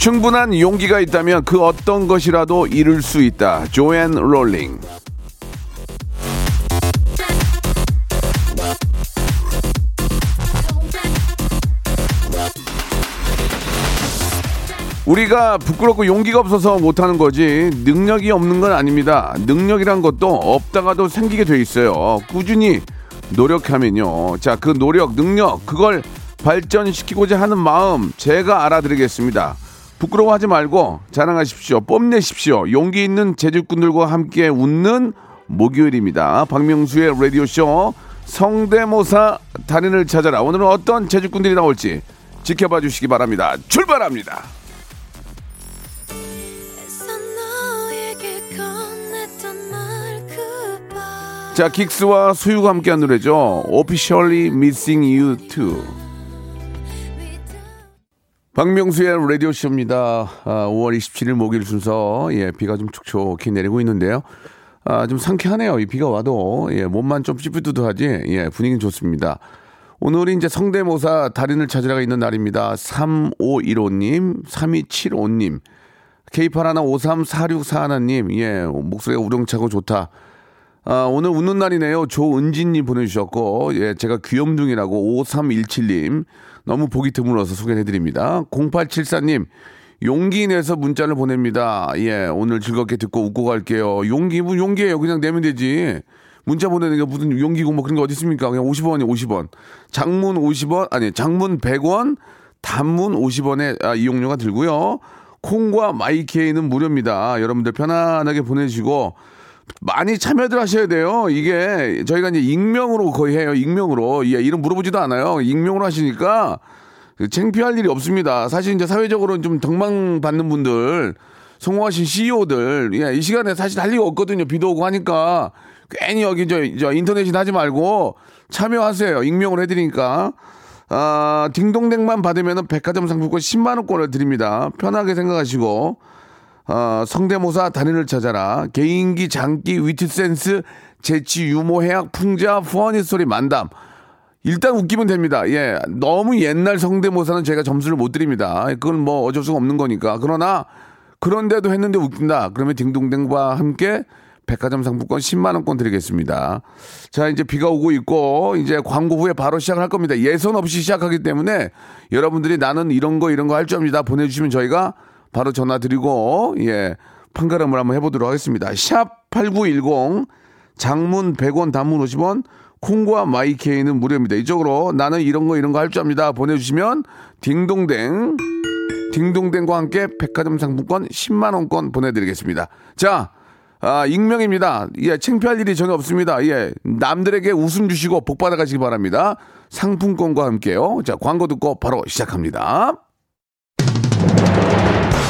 충분한 용기가 있다면 그 어떤 것이라도 이룰 수 있다 조앤 롤링 우리가 부끄럽고 용기가 없어서 못하는 거지 능력이 없는 건 아닙니다. 능력이란 것도 없다가도 생기게 돼 있어요. 꾸준히 노력하면요. 자, 그 노력, 능력, 그걸 발전시키고자 하는 마음 제가 알아드리겠습니다. 부끄러워하지 말고 자랑하십시오. 뽐내십시오. 용기 있는 제주꾼들과 함께 웃는 목요일입니다. 박명수의 라디오쇼 성대모사 달인을 찾아라. 오늘은 어떤 제주꾼들이 나올지 지켜봐 주시기 바랍니다. 출발합니다. 자, 긱스와 수유가 함께한 노래죠. Officially Missing You Too. 박명수의 라디오쇼입니다. 아, 5월 27일 목요일 순서. 예, 비가 좀 촉촉히 내리고 있는데요. 아, 좀 상쾌하네요. 이 비가 와도. 예, 몸만 좀 찌뿌드드하지. 예, 분위기는 좋습니다. 오늘이 이제 성대모사 달인을 찾으러가 있는 날입니다. 3515님, 3275님, K81534641님, 예, 목소리가 우렁차고 좋다. 아, 오늘 웃는 날이네요. 조은진님 보내주셨고, 예, 제가 귀염둥이라고 5317님, 너무 보기 드물어서 소개해 드립니다. 0874님, 용기 내서 문자를 보냅니다. 예, 오늘 즐겁게 듣고 웃고 갈게요. 용기, 뭐 용기예요. 그냥 내면 되지. 문자 보내는 게 무슨 용기고 뭐 그런 게 어디 있습니까? 그냥 50원이 50원. 장문 50원, 아니, 장문 100원, 단문 50원의 아, 이용료가 들고요. 콩과 마이케이는 무료입니다. 여러분들 편안하게 보내주시고, 많이 참여들 하셔야 돼요. 이게 저희가 이제 익명으로 거의 해요. 익명으로. 예, 이름 물어보지도 않아요. 익명으로 하시니까 창피할 일이 없습니다. 사실 이제 사회적으로 좀 덕망 받는 분들, 성공하신 CEO들, 예, 이 시간에 사실 할 리가 없거든요. 비도 오고 하니까 괜히 여기 저, 저 인터넷이 하지 말고 참여하세요. 익명으로 해드리니까. 아, 딩동댕만 받으면 백화점 상품권 10만원권을 드립니다. 편하게 생각하시고. 어, 성대모사 단인을 찾아라. 개인기, 장기, 위트 센스, 재치, 유머, 해학, 풍자, 후원이 소리, 만담. 일단 웃기면 됩니다. 예. 너무 옛날 성대모사는 제가 점수를 못 드립니다. 그건 뭐 어쩔 수가 없는 거니까. 그러나, 그런데도 했는데 웃긴다. 그러면 딩동댕과 함께 백화점 상품권 10만 원권 드리겠습니다. 자, 이제 비가 오고 있고, 이제 광고 후에 바로 시작을 할 겁니다. 예선 없이 시작하기 때문에 여러분들이 나는 이런 거, 이런 거 할 줄 압니다. 보내 주시면 저희가 바로 전화 드리고 예 판가름을 한번 해보도록 하겠습니다. 샵 8910 장문 100원 단문 50원 콩과 마이케이는 무료입니다. 이쪽으로 나는 이런 거 이런 거 할 줄 압니다. 보내주시면 딩동댕 딩동댕과 함께 백화점 상품권 10만 원권 보내드리겠습니다. 자. 아, 익명입니다. 예, 창피할 일이 전혀 없습니다. 예, 남들에게 웃음 주시고 복 받아가시기 바랍니다. 상품권과 함께요. 자, 광고 듣고 바로 시작합니다.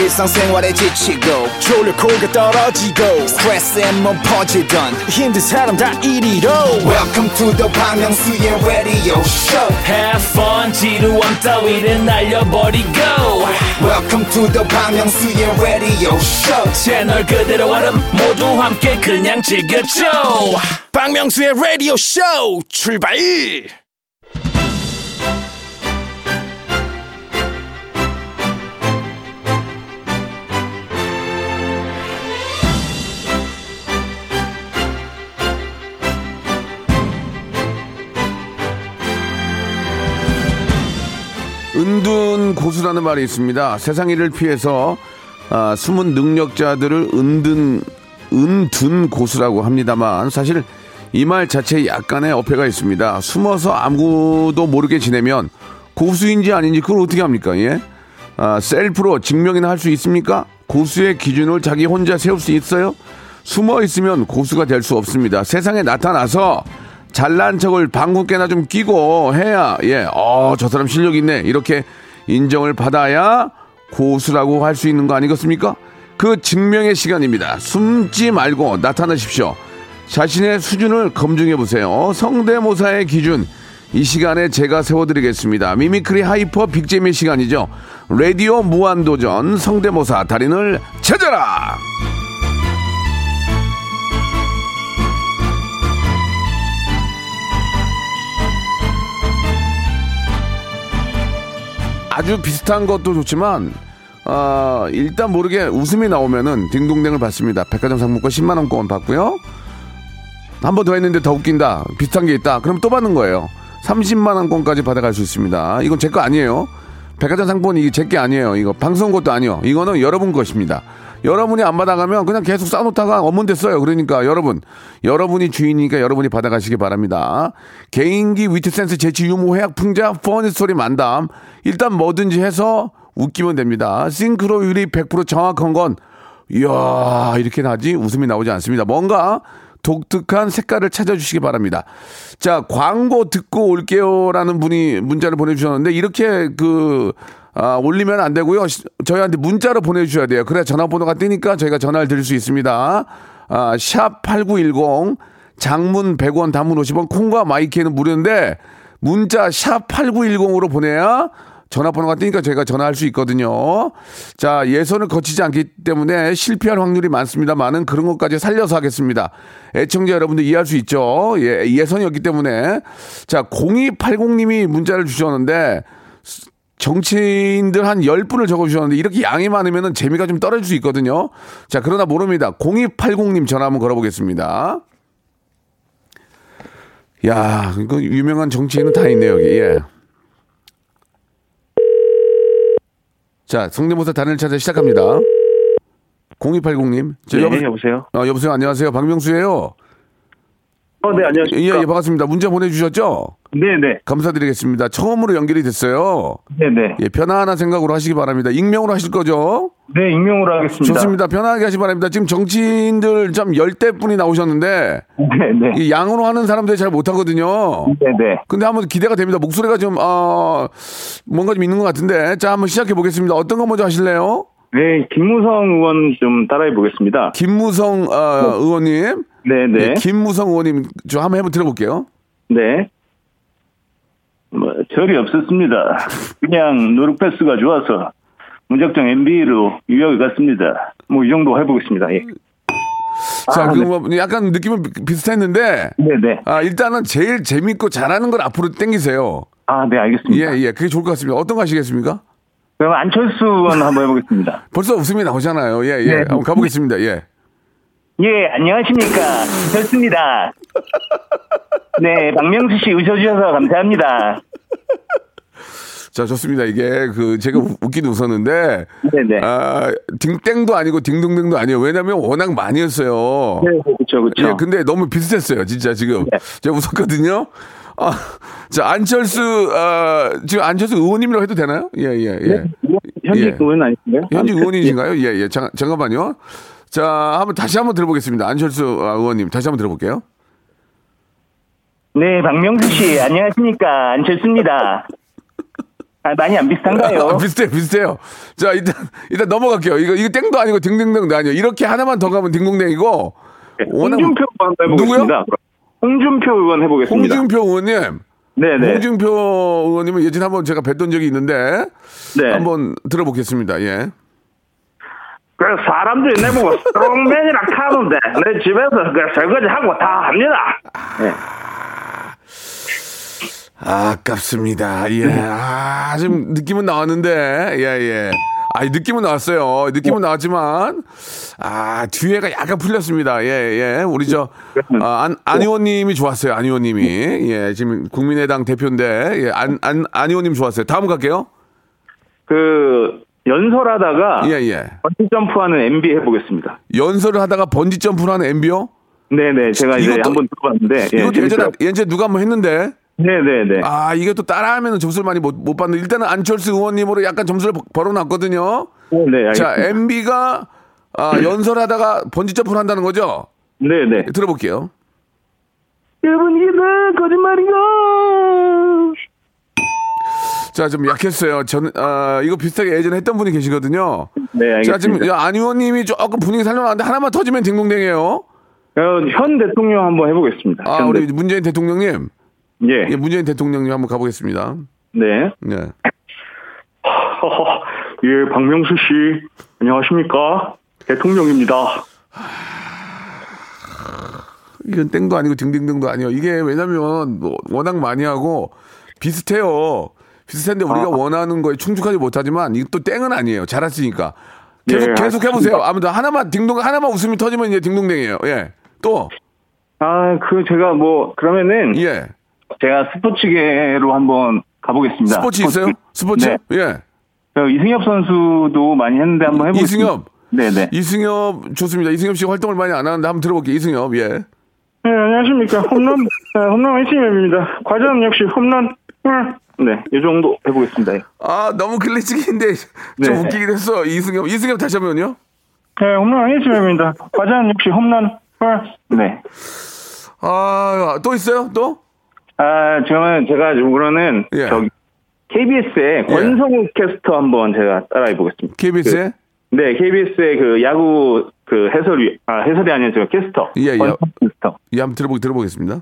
일상생활에 지치고, 졸려 코가 떨어지고, 스트레스에 몸 퍼지던, 힘든 사람 다 이리로. welcome to the Bang Myung-soo's radio show Have fun 지루함 따위를 날려버리고 welcome to the Bang Myung-soo's radio show 채널 그대로 얼음 모두 함께 그냥 즐겨줘 박명수의 라디오 쇼 출발 고수라는 말이 있습니다. 세상 일을 피해서 아, 숨은 능력자들을 은둔 은둔 고수라고 합니다만 사실 이 말 자체에 약간의 어폐가 있습니다. 숨어서 아무도 모르게 지내면 고수인지 아닌지 그걸 어떻게 합니까? 예? 아, 셀프로 증명이나 할 수 있습니까? 고수의 기준을 자기 혼자 세울 수 있어요? 숨어 있으면 고수가 될 수 없습니다. 세상에 나타나서 잘난 척을 방귀깨나 좀 끼고 해야 예, 어, 저 사람 실력 있네 이렇게 인정을 받아야 고수라고 할 수 있는 거 아니겠습니까? 그 증명의 시간입니다. 숨지 말고 나타나십시오. 자신의 수준을 검증해 보세요. 성대모사의 기준 이 시간에 제가 세워드리겠습니다. mimicry hyper big재미 시간이죠. 라디오 무한도전 성대모사 달인을 찾아라. 아주 비슷한 것도 좋지만 어, 일단 모르게 웃음이 나오면은 딩동댕을 받습니다. 백화점 상품권 10만 원권 받고요. 한 번 더 했는데 더 웃긴다. 비슷한 게 있다. 그럼 또 받는 거예요. 30만 원권까지 받아갈 수 있습니다. 이건 제 거 아니에요. 백화점 상품권이 제게 아니에요. 이거 방송 것도 아니요. 이거는 여러분 것입니다. 여러분이 안 받아가면 그냥 계속 싸놓다가 없는데 써요. 그러니까 여러분, 여러분이 주인이니까 여러분이 받아가시기 바랍니다. 개인기, 위트, 센스, 재치, 유머, 해학, 풍자, funny story 만담. 일단 뭐든지 해서 웃기면 됩니다. 싱크로율이 100% 정확한 건, 이야, 이렇게 나지 웃음이 나오지 않습니다. 뭔가 독특한 색깔을 찾아주시기 바랍니다. 자, 광고 듣고 올게요라는 분이 문자를 보내주셨는데, 이렇게 그, 아, 올리면 안 되고요. 시- 저희한테 문자로 보내주셔야 돼요. 그래야 전화번호가 뜨니까 저희가 전화를 드릴 수 있습니다. 아, 샵8910, 장문 100원, 단문 50원, 콩과 마이키는 무료인데, 문자 샵8910으로 보내야 전화번호가 뜨니까 저희가 전화할 수 있거든요. 자, 예선을 거치지 않기 때문에 실패할 확률이 많습니다만은 그런 것까지 살려서 하겠습니다. 애청자 여러분들 이해할 수 있죠? 예, 예선이었기 때문에. 자, 0280님이 문자를 주셨는데, 정치인들 한 10분을 적어주셨는데 이렇게 양이 많으면 재미가 좀 떨어질 수 있거든요. 자, 그러나 모릅니다. 0280님 전화 한번 걸어보겠습니다. 야, 이거 유명한 정치인은 다 있네요, 여기. 예. 자, 성대모사 단을 찾아 시작합니다. 0280님. 저 네, 여보, 여보세요. 어, 여보세요. 안녕하세요. 박명수예요. 어, 네, 예, 안녕하십니까. 예, 반갑습니다. 문자 보내주셨죠? 네, 네. 감사드리겠습니다. 처음으로 연결이 됐어요. 네, 네. 예, 편안한 생각으로 하시기 바랍니다. 익명으로 하실 거죠? 네, 익명으로 하겠습니다. 좋습니다. 편안하게 하시기 바랍니다. 지금 정치인들 참 열대 분이 나오셨는데 네, 네. 이 양으로 하는 사람들이 잘 못하거든요. 네, 네. 근데 한번 기대가 됩니다. 목소리가 좀 어, 뭔가 좀 있는 것 같은데 자 한번 시작해 보겠습니다. 어떤 거 먼저 하실래요? 네, 김무성 의원 좀 따라해 보겠습니다. 김무성 어, 의원님, 네, 네. 예, 김무성 의원님 좀 한번 해보 들어볼게요. 네. 뭐, 절이 없었습니다. 그냥 노력 패스가 좋아서 무작정 MB로 유학을 갔습니다. 뭐, 이 정도 해보겠습니다. 예. 자, 아, 그뭐 약간 느낌은 비- 비슷했는데 네, 네. 아 일단은 제일 재밌고 잘하는 걸 앞으로 땡기세요. 아, 네, 알겠습니다. 예, 예, 그게 좋을 것 같습니다. 어떤 거 하시겠습니까? 그럼 안철수 한번 해보겠습니다. 벌써 웃음이 나오잖아요. 예, 예. 네. 한번 가보겠습니다. 예. 예, 안녕하십니까. 좋습니다. 네, 박명수 씨 웃어주셔서 감사합니다. 자, 좋습니다. 이게 그 제가 우- 웃긴 웃었는데 네네. 아, 딩땡도 아니고 딩동댕도 아니에요. 왜냐면 워낙 많이 했어요. 네, 그렇죠, 그렇죠. 예, 근데 너무 비슷했어요. 진짜 지금. 네. 제가 웃었거든요. 아, 자, 안철수 아, 지금 안철수 의원님이라고 해도 되나요? 예, 예, 예. 현직 예. 의원 아니신가요? 현직 의원이신가요? 예, 예. 잠, 잠깐만요. 자, 한번 다시 한번 들어보겠습니다. 안철수 아, 의원님 다시 한번 들어볼게요. 네, 박명수 씨, 안녕하십니까. 안철수입니다. 아, 많이 안 비슷한가요? 아, 비슷해요, 비슷해요. 자, 일단, 일단 넘어갈게요. 이거, 이거 땡도 아니고 딩딩댕도 아니에요. 이렇게 하나만 더 가면 딩동댕이고. 네, 홍준표 의원 해보겠습니다. 홍준표 의원 해보겠습니다. 홍준표 의원님. 네네. 홍준표 의원님은 예전에 한번 제가 뵀던 적이 있는데. 네. 한번 들어보겠습니다. 예. 그 사람들이 내보고 스트롱맨이라 하는데 내 집에서 그 설거지 하고 다 합니다. 아깝습니다. 예. 아, 좀 느낌은 나왔는데. 예, 예. 아, 느낌은 나왔어요. 느낌은 나왔지만, 아, 뒤에가 약간 풀렸습니다. 예, 예. 우리 저, 아, 안, 안 의원님이 좋았어요. 안 의원님이. 예, 지금 국민의당 대표인데, 예, 안, 안, 안 의원님 좋았어요. 다음 갈게요. 그 연설하다가 예, 예. 번지 점프하는 MB 해보겠습니다. 연설을 하다가 번지 점프를 하는 MB요? 네네 제가 이제 한번 들어봤는데 예, 이것도 예전에. 예전에 누가 한번 했는데, 네네네 아, 이게 또 따라하면 점수를 많이 못, 못 받는. 일단은 안철수 의원님으로 약간 점수를 벌- 벌어놨거든요. 네 자, 알겠습니다. MB가 아, 연설하다가 번지 점프를 한다는 거죠? 네네 들어볼게요. 여러분 이게 다 거짓말인가? 자, 좀 약했어요. 전, 아, 이거 비슷하게 예전에 했던 분이 계시거든요. 네 자, 알겠습니다. 지금 야, 안 의원님이 조금 분위기 살려놨는데 하나만 터지면 딩동댕이에요. 어, 현 대통령 한번 해보겠습니다. 아, 현 우리 대- 문재인 대통령님. 예. 예, 문재인 대통령님 한번 가보겠습니다. 네. 네. 예, 박명수 씨 안녕하십니까? 대통령입니다. 이건 땡도 아니고 딩딩딩도 아니에요. 이게 왜냐면 뭐 워낙 많이 하고 비슷해요. 비슷한데 우리가 원하는 거에 충족하지 못하지만 또 땡은 아니에요. 잘했으니까. 계속 예, 계속 해보세요. 아무튼 하나만 딩동 하나만 웃음이 터지면 이제 딩동댕이에요. 예. 또 아, 그 제가 뭐 그러면은 예. 제가 스포츠계로 한번 가보겠습니다. 스포츠 있어요? 스포츠? 네. 예. 저 이승엽 선수도 많이 했는데 한번 해보겠습니다. 이승엽. 네네. 이승엽 좋습니다. 이승엽 씨 활동을 많이 안 하는데 한번 들어볼게요. 이승엽. 예. 네, 안녕하십니까. 홈런, 네, 홈런 이승엽입니다. 과자는 역시 홈런, 음. 네, 이 정도 해보겠습니다. 아 너무 클래식인데 좀 네. 웃기긴 했어. 이승엽. 이승엽 다시 한번요. 네, 홈런 이승엽입니다. 과자는 역시 홈런, 음. 네. 아또 있어요? 또? 아, 저는 제가 지금으로는 예. 저기 KBS의 권성우 캐스터 한번 제가 따라해 보겠습니다. KBS에? 네, KBS의 그 야구 그 해설위, 아, 해설이 아니라 저 캐스터. 예, 예. 캐스터. 예, 한번 들어보, 들어보겠습니다.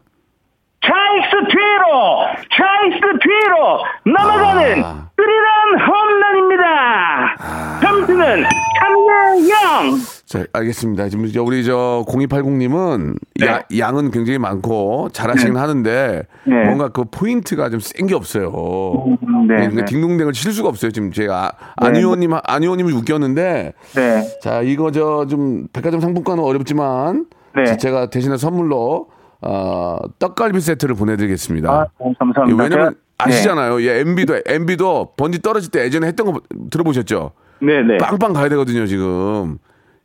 차익스 뒤로! 차익스 뒤로! 넘어가는 아. 스리런 홈런입니다! 점수는 3대 0! 자, 알겠습니다. 지금 저 우리 저 0280님은 네. 야, 양은 굉장히 많고 잘하시긴 하는데 네. 뭔가 그 포인트가 좀 센 게 없어요. 네, 그러니까 네. 딩동댕을 칠 수가 없어요. 지금 제가 안 의원님 안 의원님이 웃겼는데 네. 자 이거 저 좀 백화점 상품권은 어렵지만 네. 자, 제가 대신에 선물로 어, 떡갈비 세트를 보내드리겠습니다. 아, 감사합니다. 왜냐면 제가- 아시잖아요. 예, MB도 MB도 번지 떨어질 때 예전에 했던 거 들어보셨죠? 네, 네. 빵빵 가야 되거든요, 지금.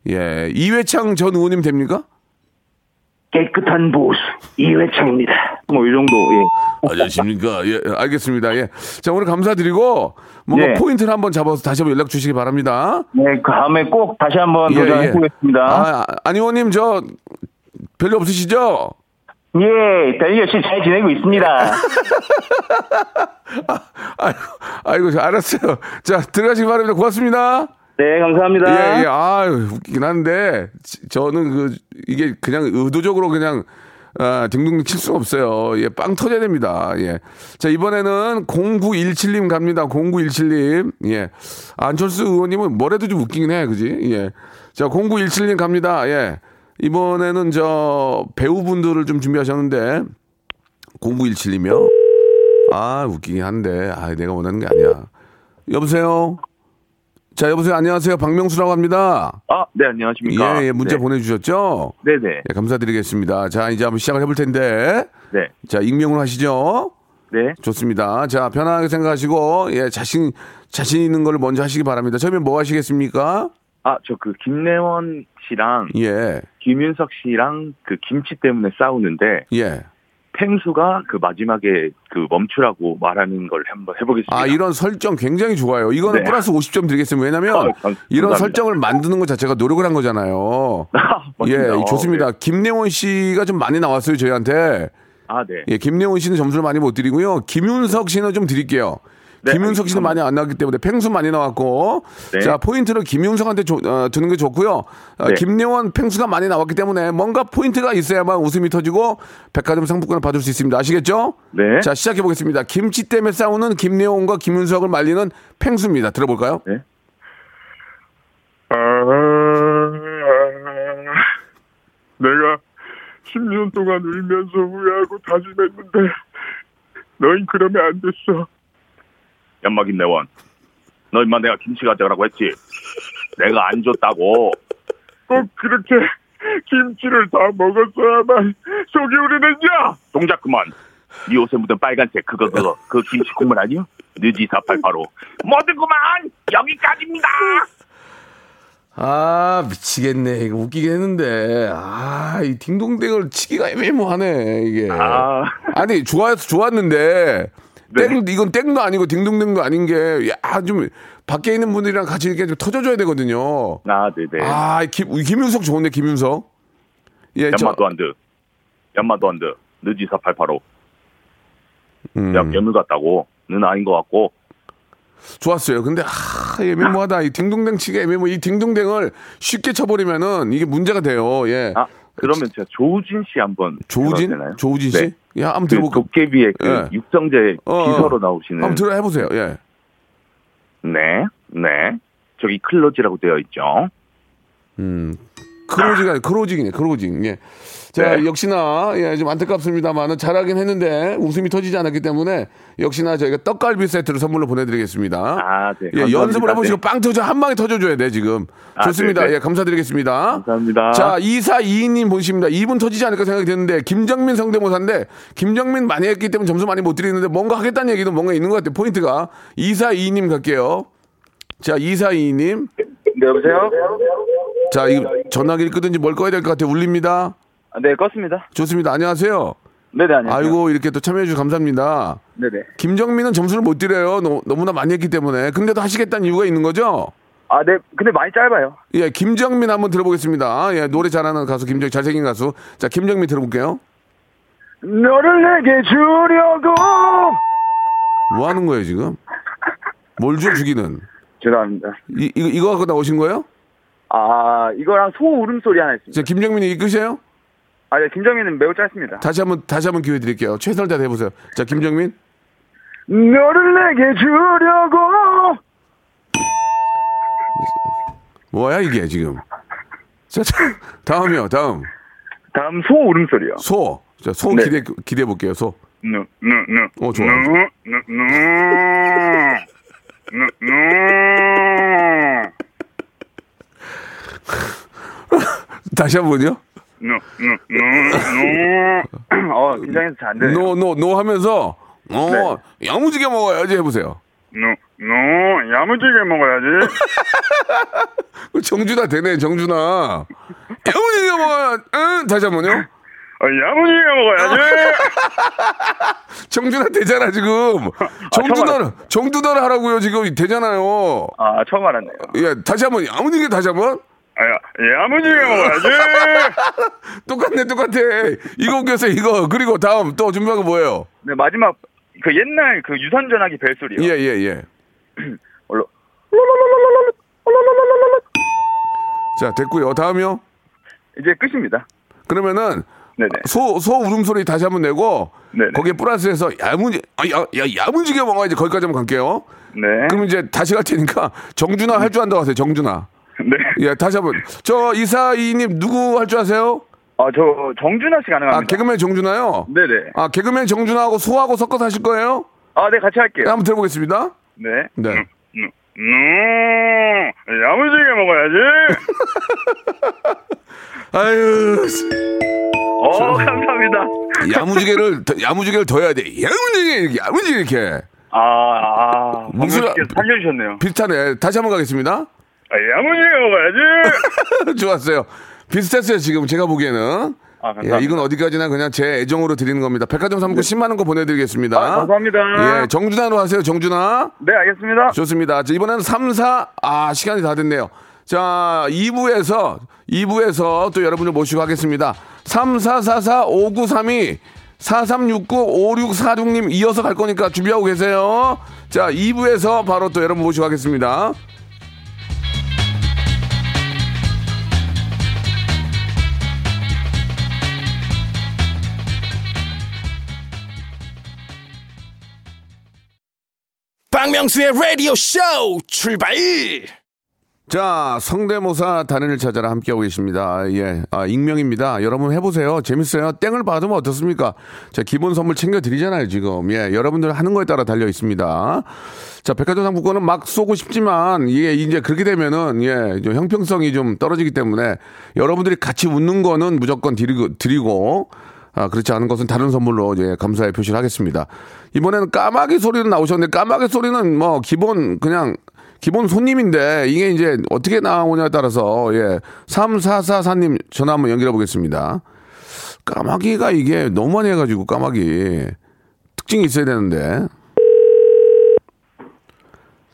예. 이회창 전 의원님 됩니까? 깨끗한 보수 이회창입니다. 뭐 이 정도. 예. 안녕하십니까. 예, 알겠습니다. 예. 자, 오늘 감사드리고 뭔가 예. 포인트를 한번 잡아서 다시 한번 연락 주시기 바랍니다. 네, 그 다음에 꼭 다시 한번 예, 도전해 예. 보겠습니다. 아, 안 의원님 저 별로 없으시죠? 예, 달 역시 잘 지내고 있습니다. 아이고, 아이고, 알았어요. 자, 들어가시기 바랍니다. 고맙습니다. 네, 감사합니다. 예, 예. 아유, 웃기긴 한데, 지- 저는 그, 이게 그냥 의도적으로 그냥, 아, 딩동 칠 수가 없어요. 예, 빵 터져야 됩니다. 예. 자, 이번에는 0917님 갑니다. 0917님. 예. 안철수 의원님은 뭐래도 좀 웃기긴 해. 그지? 예. 자, 0917님 갑니다. 예. 이번에는 저 배우분들을 좀 준비하셨는데, 0917님이요? 아, 웃기긴 한데, 아, 내가 원하는 게 아니야. 여보세요? 자, 여보세요. 안녕하세요. 박명수라고 합니다. 아, 네, 안녕하십니까. 예, 예, 문자 네. 보내주셨죠? 네네. 예, 감사드리겠습니다. 자, 이제 한번 시작을 해볼 텐데. 네. 자, 익명으로 하시죠? 네. 좋습니다. 자, 편하게 생각하시고, 예, 자신, 자신 있는 걸 먼저 하시기 바랍니다. 처음에 뭐 하시겠습니까? 아, 저 그 김래원 씨랑 예, 김윤석 씨랑 그 김치 때문에 싸우는데 예. 펭수가 그 마지막에 그 멈추라고 말하는 걸 한번 해보겠습니다. 아, 이런 설정 굉장히 좋아요. 이거는 네. 플러스 50점 드리겠습니다. 왜냐면, 아, 감- 이런. 설정을 만드는 것 자체가 노력을 한 거잖아요. 예, 맞습니다. 어, 좋습니다. 네. 김래원 씨가 좀 많이 나왔어요, 저희한테. 아, 네. 예, 김래원 씨는 점수를 많이 못 드리고요. 김윤석 씨는 좀 드릴게요. 네, 김윤석 씨는. 많이 안 나왔기 때문에 펭수 많이 나왔고 네. 자 포인트를 김윤석한테 조- 어, 주는 게 좋고요. 어, 네. 김래원 펭수가 많이 나왔기 때문에 뭔가 포인트가 있어야만 웃음이 터지고 백화점 상품권을 받을 수 있습니다. 아시겠죠? 네. 자 시작해 보겠습니다. 김치 때문에 싸우는 김래원과 김윤석을 말리는 펭수입니다. 들어볼까요? 네. 아, 내가 10년 동안 울면서 후회하고 다짐했는데 너희 그러면 안 됐어. 연막인 내원. 너 임마 내가 김치 가져가라고 했지. 내가 안 줬다고. 꼭 그렇게 김치를 다 먹었어야만 속이 우리는냐? 동작 그만. 네 옷에 묻은 빨간색 그거 그거 그 김치 국물 아니요? 느지 488로 모두 그만 여기까지입니다. 아 미치겠네. 이거 웃기긴 했는데 아이 딩동댕을 치기가 애매모하네 이게. 아. 아니 좋아서 좋았는데 네. 땡 이건 땡도 아니고 딩동댕도 아닌 게 야 좀 밖에 있는 분들이랑 같이 이렇게 좀 터져줘야 되거든요. 아 네네. 아 김, 김윤석 좋은데 김윤석. 예, 저, 연마도 안드. 연마도 안드. 느지 488로. 음, 야 괴물 같다고. 는 아닌 것 같고. 좋았어요. 근데 아 애매모하다. 이 딩동댕 치기 애매모. 이 딩동댕을 쉽게 쳐버리면은 이게 문제가 돼요. 예. 아 그러면 제가 조우진 씨 한번 조우진? 조우진 씨? 네. 야, 한번 그 들어볼까? 도깨비의 그 예. 육성재 어, 어. 비서로 나오시는. 한번 들어 해보세요. 예. 네, 네. 저기 클로지라고 되어 있죠. 음. 크로징이 크로징이네, 크로징. 예. 자, 네. 역시나, 예, 좀 안타깝습니다만은 잘하긴 했는데 웃음이 터지지 않았기 때문에 역시나 저희가 떡갈비 세트를 선물로 보내드리겠습니다. 아, 네. 예. 연습을 해보시고 네. 빵 터져, 한 방에 터져줘야 돼, 지금. 아, 좋습니다. 네, 네. 예, 감사드리겠습니다. 감사합니다. 자, 2422님 보십니다. 2분 터지지 않을까 생각이 드는데, 김정민 성대모사인데, 김정민 많이 했기 때문에 점수 많이 못 드리는데, 뭔가 하겠다는 얘기도 뭔가 있는 것 같아요. 포인트가. 2422님 갈게요. 자, 2422님. 네, 여보세요? 자, 이 전화기를 끄든지 뭘 꺼야 될 것 같아요. 울립니다. 아, 네, 껐습니다. 좋습니다. 안녕하세요. 네네, 안녕하세요. 아이고, 이렇게 또 참여해주셔서 감사합니다. 네네. 김정민은 점수를 못 드려요. 너, 너무나 많이 했기 때문에. 근데도 하시겠다는 이유가 있는 거죠? 아, 네, 근데 많이 짧아요. 예, 김정민 한번 들어보겠습니다. 예, 노래 잘하는 가수 김정 잘생긴 가수. 자, 김정민 들어볼게요. 너를 내게 주려고. 뭐 하는 거예요, 지금? 뭘 줘, 주기는? 죄송합니다. 이, 이거, 이거 갖고 나오신 거예요? 아, 이거랑 소 울음소리 하나 있습니다. 자, 김정민이 이 끝이에요? 아, 네, 김정민은 매우 짧습니다. 다시 한 번, 다시 한번 기회 드릴게요. 최선을 다해 해보세요. 자, 김정민. 너를 내게 주려고. 뭐야, 이게 지금? 자, 자, 다음이요, 다음. 다음 소 울음소리요. 소. 자, 소 네. 기대, 기대해 볼게요, 소. 누, 누, 누. 어, 좋아. 누, 누, 누. 누, 누. 다시 한 번요. 누, 누, 누, 누. 어, 긴장해서 잘 안 되네요. 노, 노, 노 하면서, 어, 야무지게 먹어야지 해보세요. 누, 누. 야무지게 먹어야지. 정준하 되네, 정준하. 야무지게 먹어야, 응? 다시 한 번요. 어, 야무지게 먹어야지. 정준하 되잖아, 지금. 정준하, 정준하를 하라고요, 지금. 되잖아요. 아, 처음 알았네요. 예, 다시 한 번, 야무지게 다시 한 번. 아, 야, 야무지게 먹어야지. 똑같네, 똑같아. 이거 웃겼어요, 이거. 그리고 다음 또 준비한 거 뭐예요? 네, 마지막, 그 옛날 그 유선 전화기 벨소리요. 예, 예, 예. 얼른. 자, 됐고요. 다음이요. 이제 끝입니다. 그러면은 네네. 소, 소 울음소리 다시 한번 내고 네네. 거기에 플러스해서 야무지, 아, 야, 야, 야무지게 먹어야지 거기까지 한번 갈게요. 네. 그럼 이제 다시 갈 테니까 정준아 할줄 안다고 하세요, 정준아. 네. 예, 다시 한 번. 저 이사이님 누구 할 줄 아세요? 아, 저 정준하 씨 가능합니다. 아, 개그맨 정준아요? 네네. 아, 개그맨 정준하고 소하고 섞어서 하실 거예요? 아, 네, 같이 할게요. 네, 한번 들어보겠습니다. 네. 네. 누, 누. 야무지게 먹어야지. 아유, 어, 감사합니다. 야무지게를, 더- 야무지게를 더 해야 돼. 야무지게, 이렇게, 야무지게 이렇게. 아, 아. 목소리- 목소리 살려주셨네요. 비슷하네. 다시 한번 가겠습니다. 아, 야무지게 먹어야지. 좋았어요. 비슷했어요, 지금 제가 보기에는. 아. 예, 이건 어디까지나 그냥 제 애정으로 드리는 겁니다. 백화점 상품권 10만 원 거 보내드리겠습니다. 아, 감사합니다. 예, 정준하로 하세요, 정준하. 네, 알겠습니다. 좋습니다. 자, 이번에는 3, 4, 아, 시간이 다 됐네요. 자, 2부에서, 2부에서 또 여러분을 모시고 하겠습니다. 3, 4, 4, 4, 5, 9, 3, 2, 4369-5646님 이어서 갈 거니까 준비하고 계세요. 자, 2부에서 바로 또 여러분 모시고 가겠습니다. 박명수의 라디오 쇼 출발! 자, 성대모사 단연을 찾아라 함께하고 계십니다. 예, 아, 익명입니다. 여러분 해보세요. 재밌어요. 땡을 받으면 어떻습니까? 자, 기본 선물 챙겨드리잖아요, 지금. 예, 여러분들 하는 거에 따라 달려 있습니다. 자, 백화점 상품권은 막 쏘고 싶지만, 이게 이제 그렇게 되면은, 예, 좀 형평성이 좀 떨어지기 때문에 여러분들이 같이 웃는 거는 무조건 드리고, 드리고, 아, 그렇지 않은 것은 다른 선물로 이제 감사의 표시를 하겠습니다. 이번에는 까마귀 소리는 나오셨는데, 까마귀 소리는 뭐, 기본, 그냥, 기본 손님인데, 이게 이제 어떻게 나오냐에 따라서, 예, 3444님 전화 한번 연결해 보겠습니다. 까마귀가 이게 너무 많이 해가지고, 까마귀. 특징이 있어야 되는데.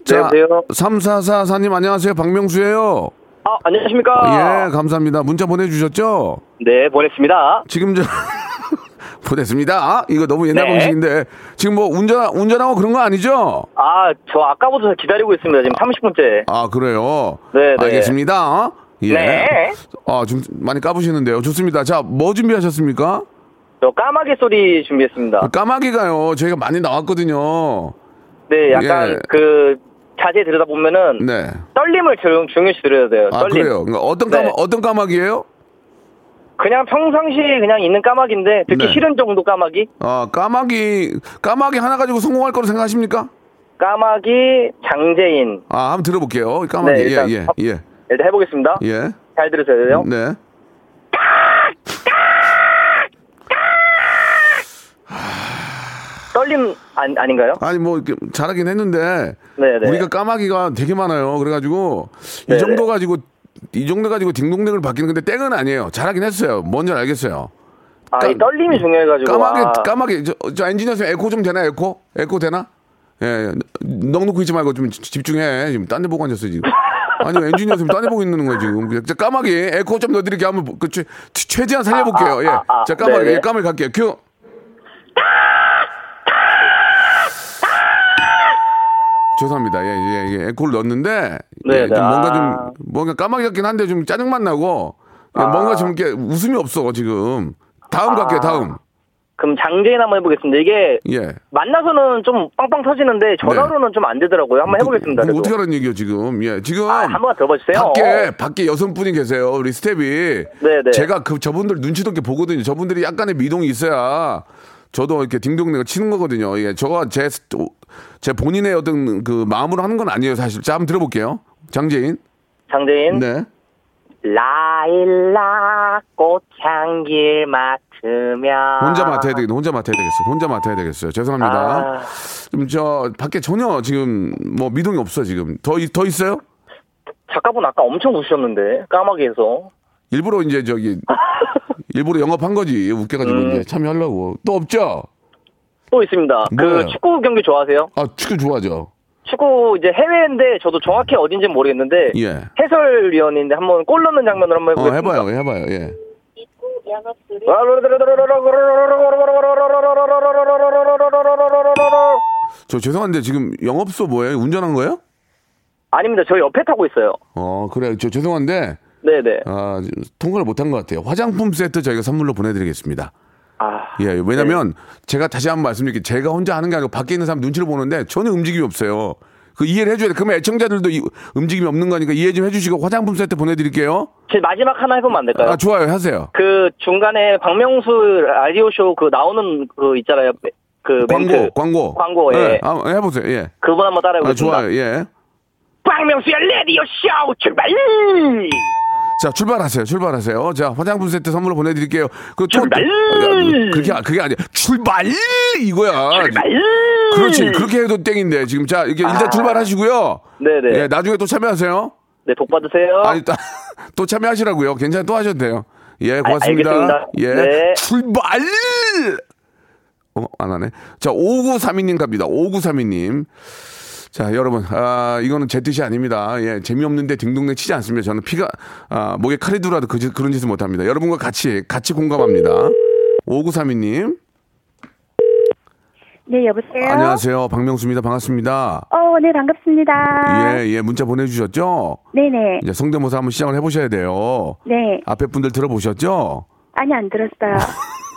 자, 여보세요? 3444님 안녕하세요. 박명수예요 아, 안녕하십니까? 예, 감사합니다. 문자 보내주셨죠? 네, 보냈습니다. 지금 저 보냈습니다. 아, 이거 너무 옛날 네. 방식인데 지금 뭐 운전 운전하고 그런 거 아니죠? 아, 저 아까부터 기다리고 있습니다. 지금 30분째. 아 그래요. 네, 네. 알겠습니다. 예. 네. 아, 좀 많이 까부시는데요. 좋습니다. 자, 뭐 준비하셨습니까? 저 까마귀 소리 준비했습니다. 까마귀가요. 저희가 많이 나왔거든요. 네, 약간 예. 그 자세히 들여다 보면은 네. 떨림을 중, 중요시 들어야 돼요. 아, 떨림. 그래요. 그러니까 어떤 네. 까마 어떤 까마귀예요? 그냥 평상시에 그냥 있는 까마귀인데 듣기 네. 싫은 정도 까마귀? 아, 까마귀 까마귀 하나 가지고 성공할 거로 생각하십니까? 까마귀 장재인. 아, 한번 들어볼게요. 까마귀. 네, 일단 예, 예, 첫- 예. 일단 해보겠습니다. 예. 잘 들으세요. 네. 떨림 안, 아닌가요? 아니 뭐 잘하긴 했는데 네네. 우리가 까마귀가 되게 많아요. 그래가지고 이 네네. 정도 가지고 이 정도 가지고 딩동댕을 받기는 근데 땡은 아니에요. 잘하긴 했어요. 뭔지 알겠어요. 아, 까- 이 떨림이 중요해가지고. 까마귀 아, 까마귀 저, 저 엔지니어 선 에코 좀 되나 에코? 에코 되나? 예, 넉넉히 있지 말고 좀 지- 집중해. 지금 딴 데 보고 앉았어 지금. 아니 엔지니어 선생님 딴데 보고 있는 거야 지금. 자, 까마귀 에코 좀 넣어드릴게 한번 그 최- 최대한 살려볼게요. 아, 예. 아, 아, 자 까마귀 네네. 예, 까마귀 갈게요. 큐. 죄송합니다. 예, 예, 예. 에코를 넣었는데 네, 예, 좀 네. 뭔가 아. 좀 뭔가 까마귀 같긴 한데 좀 짜증만 나고 예, 뭔가 좀 이렇게 웃음이 없어 지금. 다음 갈게요. 다음. 그럼 장재인 한번 해보겠습니다. 이게 예. 만나서는 좀 빵빵 터지는데 전화로는 좀안 되더라고요. 한번 해보겠습니다. 그래도. 어떻게 하라는 얘기요 지금? 예, 지금 아, 한번 들어봐주세요. 밖에 밖에 여성분이 계세요. 우리 스텝이. 네네. 제가 그 저분들 눈치도 있게 보거든요. 저분들이 약간의 미동이 있어야 저도 이렇게 딩동댕을 치는 거거든요. 예, 저가 제 제 본인의 어떤 그 마음으로 하는 건 아니에요, 사실. 자, 한번 들어볼게요. 장재인. 장재인. 네. 라일락 꽃향길 맡으면. 혼자 맡아야 되겠네. 혼자 맡아야 되겠어. 혼자 맡아야 되겠어요. 죄송합니다. 아. 좀저 밖에 전혀 지금 뭐 미동이 없어 지금. 더더 있어요? 작가분 아까 엄청 우셨는데 까마귀에서. 일부러 이제 저기 일부러 영업한 거지 웃겨가지고 음. 이제 참여하려고 또 없죠? 또 있습니다. 뭐예요? 그 축구 경기 좋아하세요? 아 축구 좋아하죠. 축구 이제 해외인데 저도 정확히 어딘지 는 모르겠는데 예. 해설위원인데 한번 골 넣는 장면으로 한번 어 해보겠습니다. 해봐요, 해봐요. 예. 저 죄송한데 지금 영업소 뭐예요? 운전한 거예요? 아닙니다. 저 옆에 타고 있어요. 어 그래. 저 죄송한데 네네. 아 통과를 못한 것 같아요. 화장품 세트 저희가 선물로 보내드리겠습니다. 아, 예, 왜냐면 제가 다시 한번 말씀드릴게요. 제가 혼자 하는 게 아니고 밖에 있는 사람 눈치를 보는데 전혀 움직임이 없어요. 그 이해를 해줘야 돼. 그러면 애청자들도 이- 움직임이 없는 거니까 이해 좀 해주시고 화장품 세트 보내드릴게요. 제 마지막 하나 해보면 안 될까요? 아 좋아요, 하세요. 그 중간에 박명수 라디오 쇼 그 나오는 그 있잖아요. 그 광고, 멘트. 광고. 광고, 예. 네, 한번 해보세요. 예. 그분 한번 아, 따라해보겠습니다. 좋아요, 예. 박명수의 라디오 쇼 출발! 자, 출발하세요. 출발하세요. 자, 화장품 세트 선물로 보내드릴게요. 그 또- 출발! 야, 그게, 그게 아니야. 출발! 이거야. 출발! 그렇지. 그렇게 해도 땡인데. 지금 자, 이게 일단 출발하시고요. 네네. 예, 나중에 또 참여하세요. 네, 복 받으세요. 아니, 또, 또 참여하시라고요. 괜찮아. 또 하셔도 돼요. 예, 고맙습니다. 알겠습니다. 예. 네. 출발! 어, 안 하네. 자, 5932님 갑니다. 5932님. 자, 여러분, 아, 이거는 제 뜻이 아닙니다. 예, 재미없는데 딩동댕 치지 않습니다. 저는 피가, 아, 목에 칼이 들어와도 그, 짓- 그런 짓을 못 합니다. 여러분과 같이, 같이 공감합니다. 5932님. 네, 여보세요? 안녕하세요. 박명수입니다. 반갑습니다. 어, 네, 반갑습니다. 예, 예, 문자 보내주셨죠? 네네. 이제 성대모사 한번 시작을 해보셔야 돼요. 네. 앞에 분들 들어보셨죠? 아니, 안 들었어요.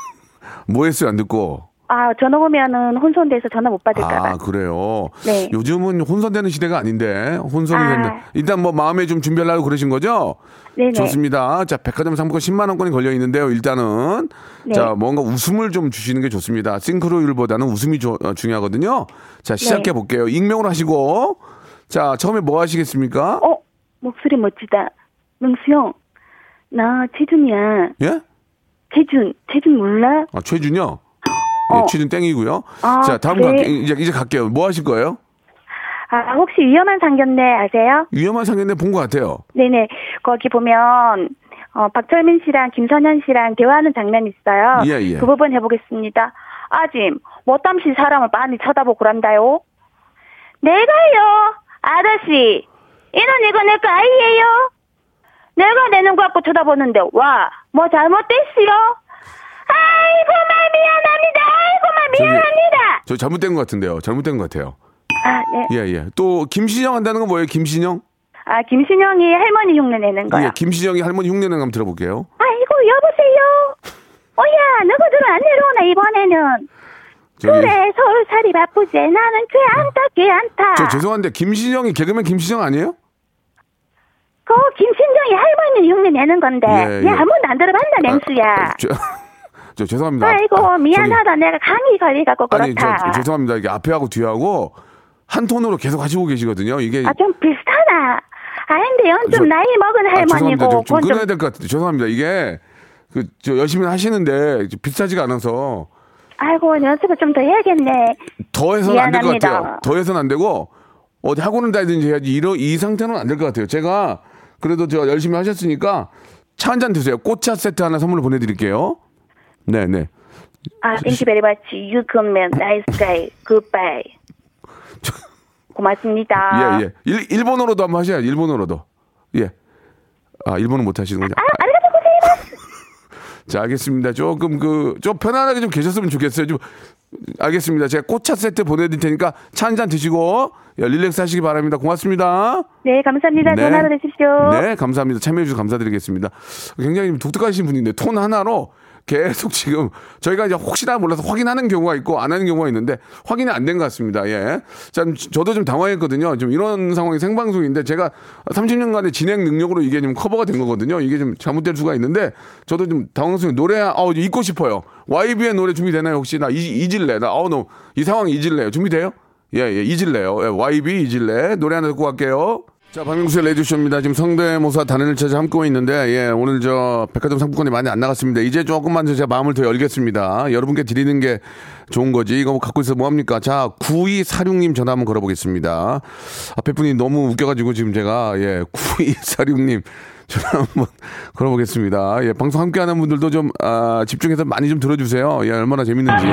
뭐 했어요, 안 듣고? 아, 전화 오면은 혼선돼서 전화 못 받을까봐. 아, 그래요? 네. 요즘은 혼선되는 시대가 아닌데, 혼선이 아. 됐네. 일단 뭐 마음에 좀 준비하려고 그러신 거죠? 네네. 좋습니다. 자, 백화점 상품권 10만원권이 걸려 있는데요, 일단은. 네. 자, 뭔가 웃음을 좀 주시는 게 좋습니다. 싱크로율보다는 웃음이 조- 어, 중요하거든요. 자, 시작해 네. 볼게요. 익명으로 하시고. 자, 처음에 뭐 하시겠습니까? 어, 목소리 멋지다. 명수 형, 나 최준이야. 예? 최준, 최준 몰라? 아, 최준요? 어. 예, 최준 땡이고요. 아, 자, 다음 그래. 갈게, 이제, 이제 갈게요. 뭐 하실 거예요? 아, 혹시 위험한 상견례 아세요? 위험한 상견례 본 것 같아요. 네네. 거기 보면, 어, 박철민 씨랑 김선현 씨랑 대화하는 장면이 있어요. 예, 예. 그 부분 해보겠습니다. 아짐, 뭐땀시 사람을 많이 쳐다보고 그런다요? 내가요, 아저씨. 이는 이거 내 거 아이예요? 내가 내는 거 갖고 쳐다보는데, 와, 뭐 잘못됐어요? 아이고, 말 미안합니다. 아이고, 말 미안합니다. 저 잘못된 것 같은데요. 잘못된 것 같아요. 아, 네. 예, 예. 또, 김신영 한다는 건 뭐예요? 김신영? 아, 김신영이 할머니 흉내 내는 거야. 예, 김신영이 할머니 흉내 내는 거 한번 들어볼게요. 아이고 여보세요. 어야 너희들은 안 내려오나 이번에는. 저기, 그래 서울 살이 바쁘지. 나는 괜찮다 괜찮다. 저 죄송한데, 김신영이 개그맨 김신영 아니에요? 그 김신정이 할머니 흉내 내는 건데. 예, 예. 얘한 번도 안 들어봤나 맹수야. 저, 저 죄송합니다. 아이고 미안하다 내가 감기 걸리갖고 아니, 저, 그렇다. 죄송합니다. 이게 앞에하고 뒤하고 한 톤으로 계속 하시고 계시거든요. 이게. 아 좀 비슷하다. 아 근데 연좀 저- 나이 먹은 아. 할머니고 좀, 좀좀 끊어야 될 것 같아요. 죄송합니다. 이게 그 저 열심히 하시는데 비슷하지가 않아서 아이고 연습을 좀 더 해야겠네. 더 해서는 안 될 것. 같아요. 더 해서는 안 되고 어디 학원을 다니든지 해야지 이러, 이 상태는 안 될 것 같아요. 제가 그래도 저 열심히 하셨으니까 차 한 잔 드세요. 꽃차 세트 하나 선물로 보내드릴게요. 네, 네. 아, thank you very much. You come man. Nice guy. Goodbye. 고맙습니다. 예, 예. 일, 일본어로도 한번 하셔야죠. 일본어로도. 예. 아, 일본어 못 하시는 거죠? 아, 아리가토 고생이마스. 자, 알겠습니다. 조금 그, 좀 편안하게 좀 계셨으면 좋겠어요. 좀, 알겠습니다. 제가 꽃차 세트 보내드릴 테니까 차 한 잔 드시고, 예, 릴렉스 하시기 바랍니다. 고맙습니다. 네, 감사합니다. 네. 전화 받으십시오. 네, 감사합니다. 참여해주셔서 감사드리겠습니다. 굉장히 독특하신 분인데, 톤 하나로 계속 지금 저희가 이제 혹시나 몰라서 확인하는 경우가 있고 안 하는 경우가 있는데 확인이 안 된 것 같습니다. 예. 참 저도 좀 당황했거든요. 좀 이런 상황이 생방송인데 제가 30년간의 진행 능력으로 이게 좀 커버가 된 거거든요. 이게 좀 잘못될 수가 있는데 저도 좀 당황스러워. 노래 어 잊고 싶어요. YB의 노래 준비되나요 혹시 나 잊- 잊을래. 나 어우 너이 상황 잊을래요. 준비돼요? 예, 예, 잊을래요. 예, YB 잊을래. 노래 하나 듣고 갈게요. 자, 박명수의 레디쇼입니다. 지금 성대모사 단연을 찾아 함께 있는데, 예, 오늘 저 백화점 상품권이 많이 안 나갔습니다. 이제 조금만 더 제가 마음을 더 열겠습니다. 여러분께 드리는 게 좋은 거지. 이거 뭐 갖고 있어 뭐합니까? 자, 9246님 전화 한번 걸어보겠습니다. 앞에 분이 너무 웃겨가지고 지금 제가, 예, 9246님 전화 한번 걸어보겠습니다. 예, 방송 함께 하는 분들도 좀, 아, 집중해서 많이 좀 들어주세요. 예, 얼마나 재밌는지.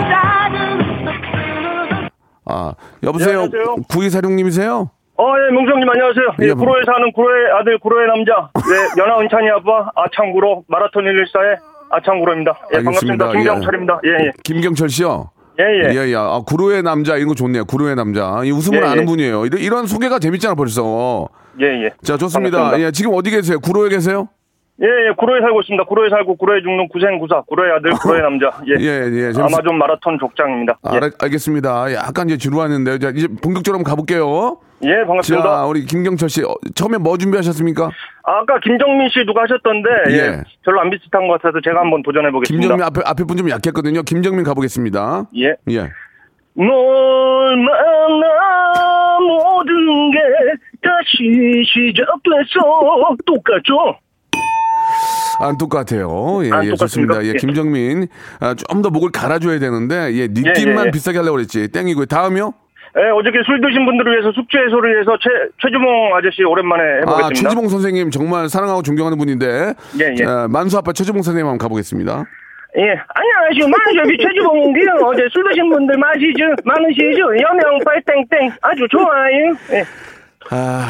아, 여보세요? 네, 안녕하세요. 9246님이세요? 어, 예, 명성님 안녕하세요. 예, 예, 뭐. 구로에 사는 구로의 아들, 구로의 남자. 네, 연하 은찬이 아빠, 아창구로, 마라톤 114의 아창구로입니다. 예, 반갑습니다. 알겠습니다. 김경철입니다. 예, 예. 김경철 씨요? 예, 예. 예, 예. 아, 구로의 남자, 이런 거 좋네요. 구로의 남자. 이 웃음을 예, 아는 예. 분이에요. 이런, 이런 소개가 재밌잖아, 벌써. 예, 예. 자, 좋습니다. 반갑습니다. 예, 지금 어디 계세요? 구로에 계세요? 예, 예, 구로에 살고 있습니다. 구로에 살고, 구로에 죽는 구생구사, 구로의 아들, 구로의 남자. 예. 예, 예. 재밌- 아마존 마라톤 족장입니다. 예, 알, 알겠습니다. 약간 이제 지루하는데. 자, 이제 본격적으로 한번 가볼게요. 예, 반갑습니다. 자, 우리 김경철 씨. 어, 처음에 뭐 준비하셨습니까? 아까 김정민 씨 누가 하셨던데, 예. 예. 별로 안 비슷한 것 같아서 제가 한번 도전해 보겠습니다. 김정민 앞에, 앞에 분 좀 약했거든요. 김정민 가보겠습니다. 예. 예. 널 만나 모든 게 다시 시작됐어. 똑같죠? 안 똑같아요. 예, 안 예? 좋습니다. 예, 예. 김정민. 아, 좀 더 목을 갈아줘야 되는데, 예, 느낌만 예, 예. 비싸게 하려고 그랬지. 땡이고. 다음이요? 예, 어저께 술 드신 분들을 위해서 숙취 해소를 위해서 최, 최주몽 아저씨 오랜만에 해보겠습니다. 아, 최지봉 선생님 정말 사랑하고 존경하는 분인데. 예, 예. 어, 만수 아빠 최지봉 선생님 한번 가보겠습니다. 예, 안녕하세요. 만수비 최주봉인데요. 어제 술 드신 분들 마시죠. 많으시죠? 연영 빨땡땡 아주 좋아요. 예. 아,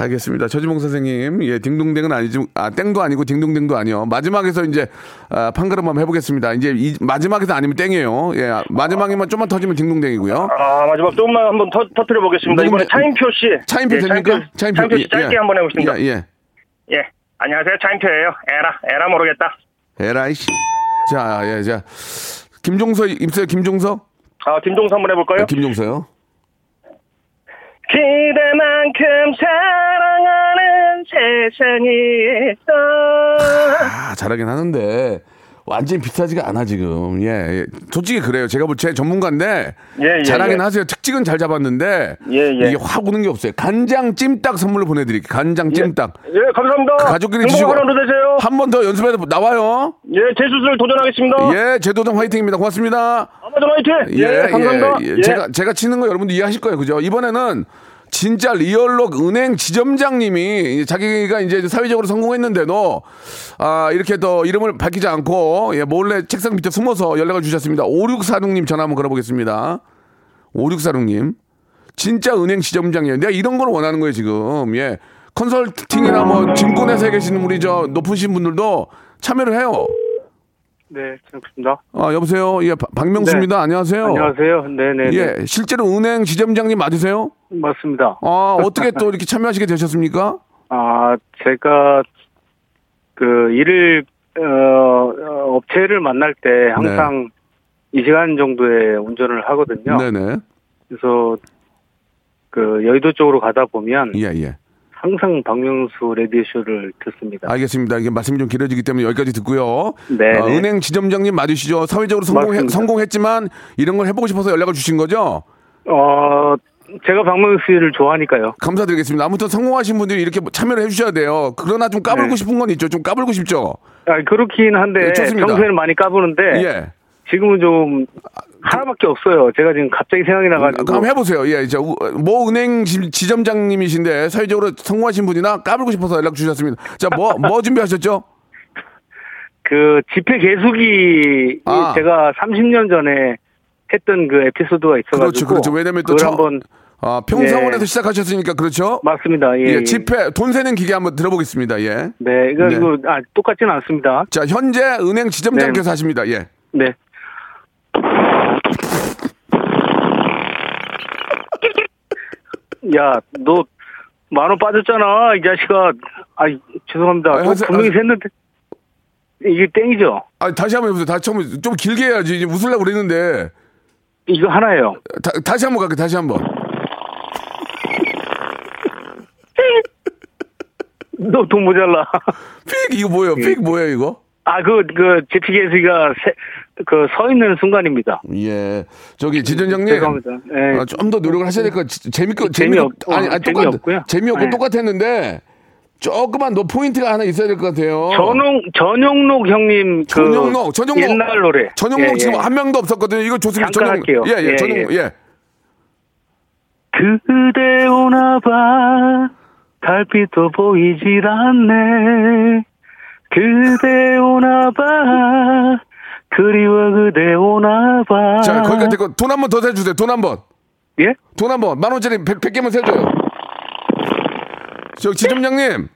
알겠습니다. 저지몽 선생님, 예, 딩동댕은 아니지, 아, 땡도 아니고 딩동댕도 아니요. 마지막에서 이제, 아, 판가름 한번 해보겠습니다. 이제 이, 마지막에서 아니면 땡이에요. 예, 마지막에만 좀만 터지면 딩동댕이고요. 아, 마지막 조금만 한번 터, 터뜨려 보겠습니다. 이번에 차인표 씨. 차인표 예, 됩니까? 차인표, 차인표, 차인표 씨 예, 짧게 예. 한번 해보겠습니다. 예, 예. 예. 안녕하세요. 차인표예요. 에라, 에라 모르겠다. 에라이씨. 자, 예, 자. 김종서 되세요, 김종서? 아, 김종서 한번 해볼까요? 아, 김종서요? 그대만큼 사랑하는 세상이 있어. 아, 잘하긴 하는데. 완전히 비슷하지가 않아, 지금. 예, 예. 솔직히 그래요. 제가 뭐 제 전문가인데. 예, 예, 잘하긴 예. 하세요. 특징은 잘 잡았는데. 예, 예. 이게 확 오는 게 없어요. 간장 찜닭 선물로 보내드릴게요. 간장 찜닭. 예, 감사합니다. 가족끼리 드시고. 한 번 더 연습해서 나와요. 예, 제 수술 도전하겠습니다. 예, 제도동 화이팅입니다. 고맙습니다. 아마존 화이팅! 예, 감사합니다. 제가, 제가 치는 거 여러분들 이해하실 거예요. 그죠? 이번에는 진짜 리얼로 은행 지점장님이 자기가 이제 사회적으로 성공했는데도 아, 이렇게 또 이름을 밝히지 않고 예, 몰래 책상 밑에 숨어서 연락을 주셨습니다. 5646님 전화 한번 걸어보겠습니다. 5646님. 진짜 은행 지점장이에요. 내가 이런 걸 원하는 거예요, 지금. 예. 컨설팅이나 뭐 증권회사에 계시는 우리 저 높으신 분들도 참여를 해요. 네, 반갑습니다. 아, 여보세요. 예, 박- 박명수입니다. 네. 안녕하세요. 안녕하세요. 네 네. 예, 실제로 은행 지점장님 맞으세요? 맞습니다. 아, 어떻게 또 이렇게 참여하시게 되셨습니까? 아, 제가 그 일을 어, 어, 업체를 만날 때 항상 이 시간 정도에 운전을 하거든요. 네네. 그래서 그 여의도 쪽으로 가다 보면 예, 예. 항상 박명수 레디오 쇼를 듣습니다. 알겠습니다. 이게 말씀이 좀 길어지기 때문에 여기까지 듣고요. 네. 어, 은행 지점장님 맞으시죠? 사회적으로 성공해. 성공했지만 이런 걸 해보고 싶어서 연락을 주신 거죠? 어, 제가 박명수 씨를 좋아하니까요. 감사드리겠습니다. 아무튼 성공하신 분들이 이렇게 참여를 해주셔야 돼요. 그러나 좀 까불고 네. 싶은 건 있죠. 좀 까불고 싶죠? 아, 그렇긴 한데 예, 좋습니다. 평소에는 많이 까부는데 예. 지금은 좀 하나밖에 없어요. 제가 지금 갑자기 생각이 나가지고. 그럼 해보세요. 예, 저, 우- 모 은행 지- 지점장님이신데 사회적으로 성공하신 분이나 까불고 싶어서 연락 주셨습니다. 자, 뭐, 뭐 준비하셨죠? 그 집회 개수기 아. 제가 30년 전에 했던 그 에피소드가 있어가지고 그렇죠, 그렇죠. 왜냐면 또 그걸 처- 한번 아, 평사원에서 예. 시작하셨으니까 그렇죠? 맞습니다. 예, 예, 예. 집회 돈 세는 기계 한번 들어보겠습니다. 예. 네, 이거 네. 이거 아 똑같지는 않습니다. 자, 현재 은행 지점장께서 하십니다. 예. 네. 야, 너 만 원 빠졌잖아, 이 자식아. 아, 죄송합니다. 아, 너 하세요, 분명히. 샜는데 이게 땡이죠. 아, 다시 한번 해보세요. 다시 처음 좀 길게 해야지. 이제 웃으려고 그랬는데. 이거 하나예요. 다, 다시 한번 갈게요. 다시 한번. 너 돈 모자라. 픽 이거 뭐예요? 픽 뭐예요, 이거? 아, 그, 그, 제피게스가, 그, 서 있는 순간입니다. 예. 저기 지점장님. 죄송합니다. 예. 좀더 노력을 하셔야 될 것 같아요. 재밌고 재미없- 재미없 아니, 아니 어, 똑같 재미없고요. 재미없고 네. 똑같았는데 조금만 더 포인트가 하나 있어야 될 것 같아요. 전용, 전용록 형님, 그. 전용록, 전용록. 옛날 노래. 전용록 예, 지금 예. 한 명도 없었거든요. 이거 좋습니다. 잠깐 전용. 할게요. 예, 예, 예, 전용. 예. 예. 그대 오나봐 달빛도 보이질 않네 그대 오나봐 그리워 그대 오나봐 자, 거기까지 됐고 돈 한 번 더 세주세요. 돈 한 번. 예? 돈 한 번. 만 원짜리 100, 100개만 세줘요. 저 지점장님.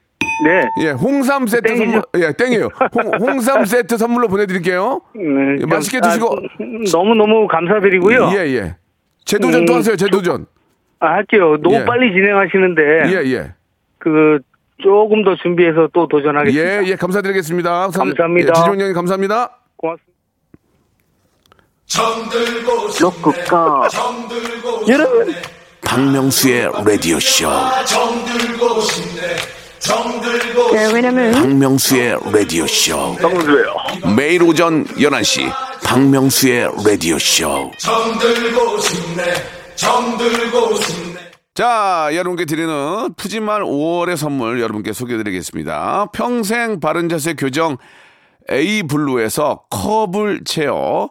네. 예, 홍삼 세트 땡이죠. 선물. 예, 땡이에요. 홍, 홍삼 세트 선물로 보내드릴게요. 네, 예, 맛있게 아, 드시고. 너무너무 감사드리고요 예, 예. 재도전 또 음, 하세요. 재도전. 아, 할게요 너무 예. 빨리 진행하시는데 예, 예. 그 조금 더 준비해서 또 도전하겠습니다 예, 예, 감사드리겠습니다. 감사합니다. 예, 지종장님 감사합니다. 로쿠꺼 여러분 박명수의 라디오 쇼. 네, 왜냐면 박명수의 라디오 쇼. 박명수예요. 매일 오전 11시 박명수의 라디오 쇼. 자, 여러분께 드리는 푸짐한 5월의 선물 여러분께 소개해드리겠습니다. 평생 바른 자세 교정 A 블루에서 커블 체어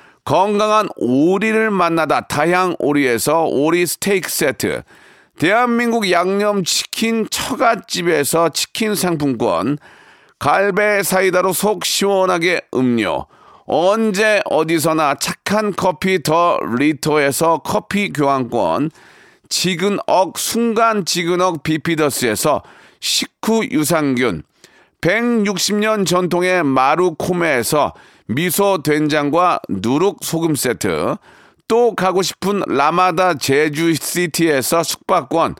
건강한 오리를 만나다 다향 오리에서 오리 스테이크 세트, 대한민국 양념치킨 처갓집에서 치킨 상품권, 갈배 사이다로 속 시원하게 음료, 언제 어디서나 착한 커피 더 리터에서 커피 교환권, 지근억 순간 지근억 비피더스에서 식후 유산균, 160년 전통의 마루코메에서 미소 된장과 누룩 소금 세트, 또 가고 싶은 라마다 제주시티에서 숙박권,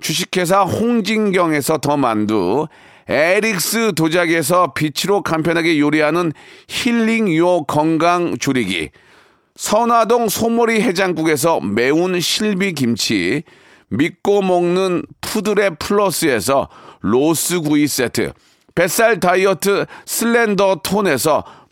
주식회사 홍진경에서 더 만두, 에릭스 도자기에서 빛으로 간편하게 요리하는 힐링요 건강 조리기, 선화동 소머리 해장국에서 매운 실비김치, 믿고 먹는 푸드랩 플러스에서 로스구이 세트, 뱃살 다이어트 슬렌더 톤에서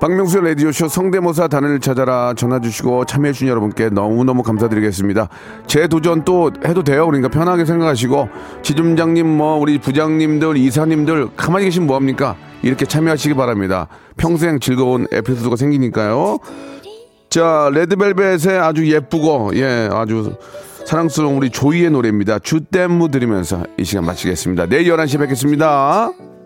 박명수 라디오쇼 성대모사 단을 찾아라 전화 주시고 참여해주신 여러분께 너무너무 감사드리겠습니다. 제 도전 또 해도 돼요. 그러니까 편하게 생각하시고 지점장님 뭐 우리 부장님들 이사님들 가만히 계시면 뭐합니까? 이렇게 참여하시기 바랍니다. 평생 즐거운 에피소드가 생기니까요. 자 레드벨벳의 아주 예쁘고 예 아주 사랑스러운 우리 조이의 노래입니다. 주댐무 들으면서 이 시간 마치겠습니다. 내일 11시에 뵙겠습니다.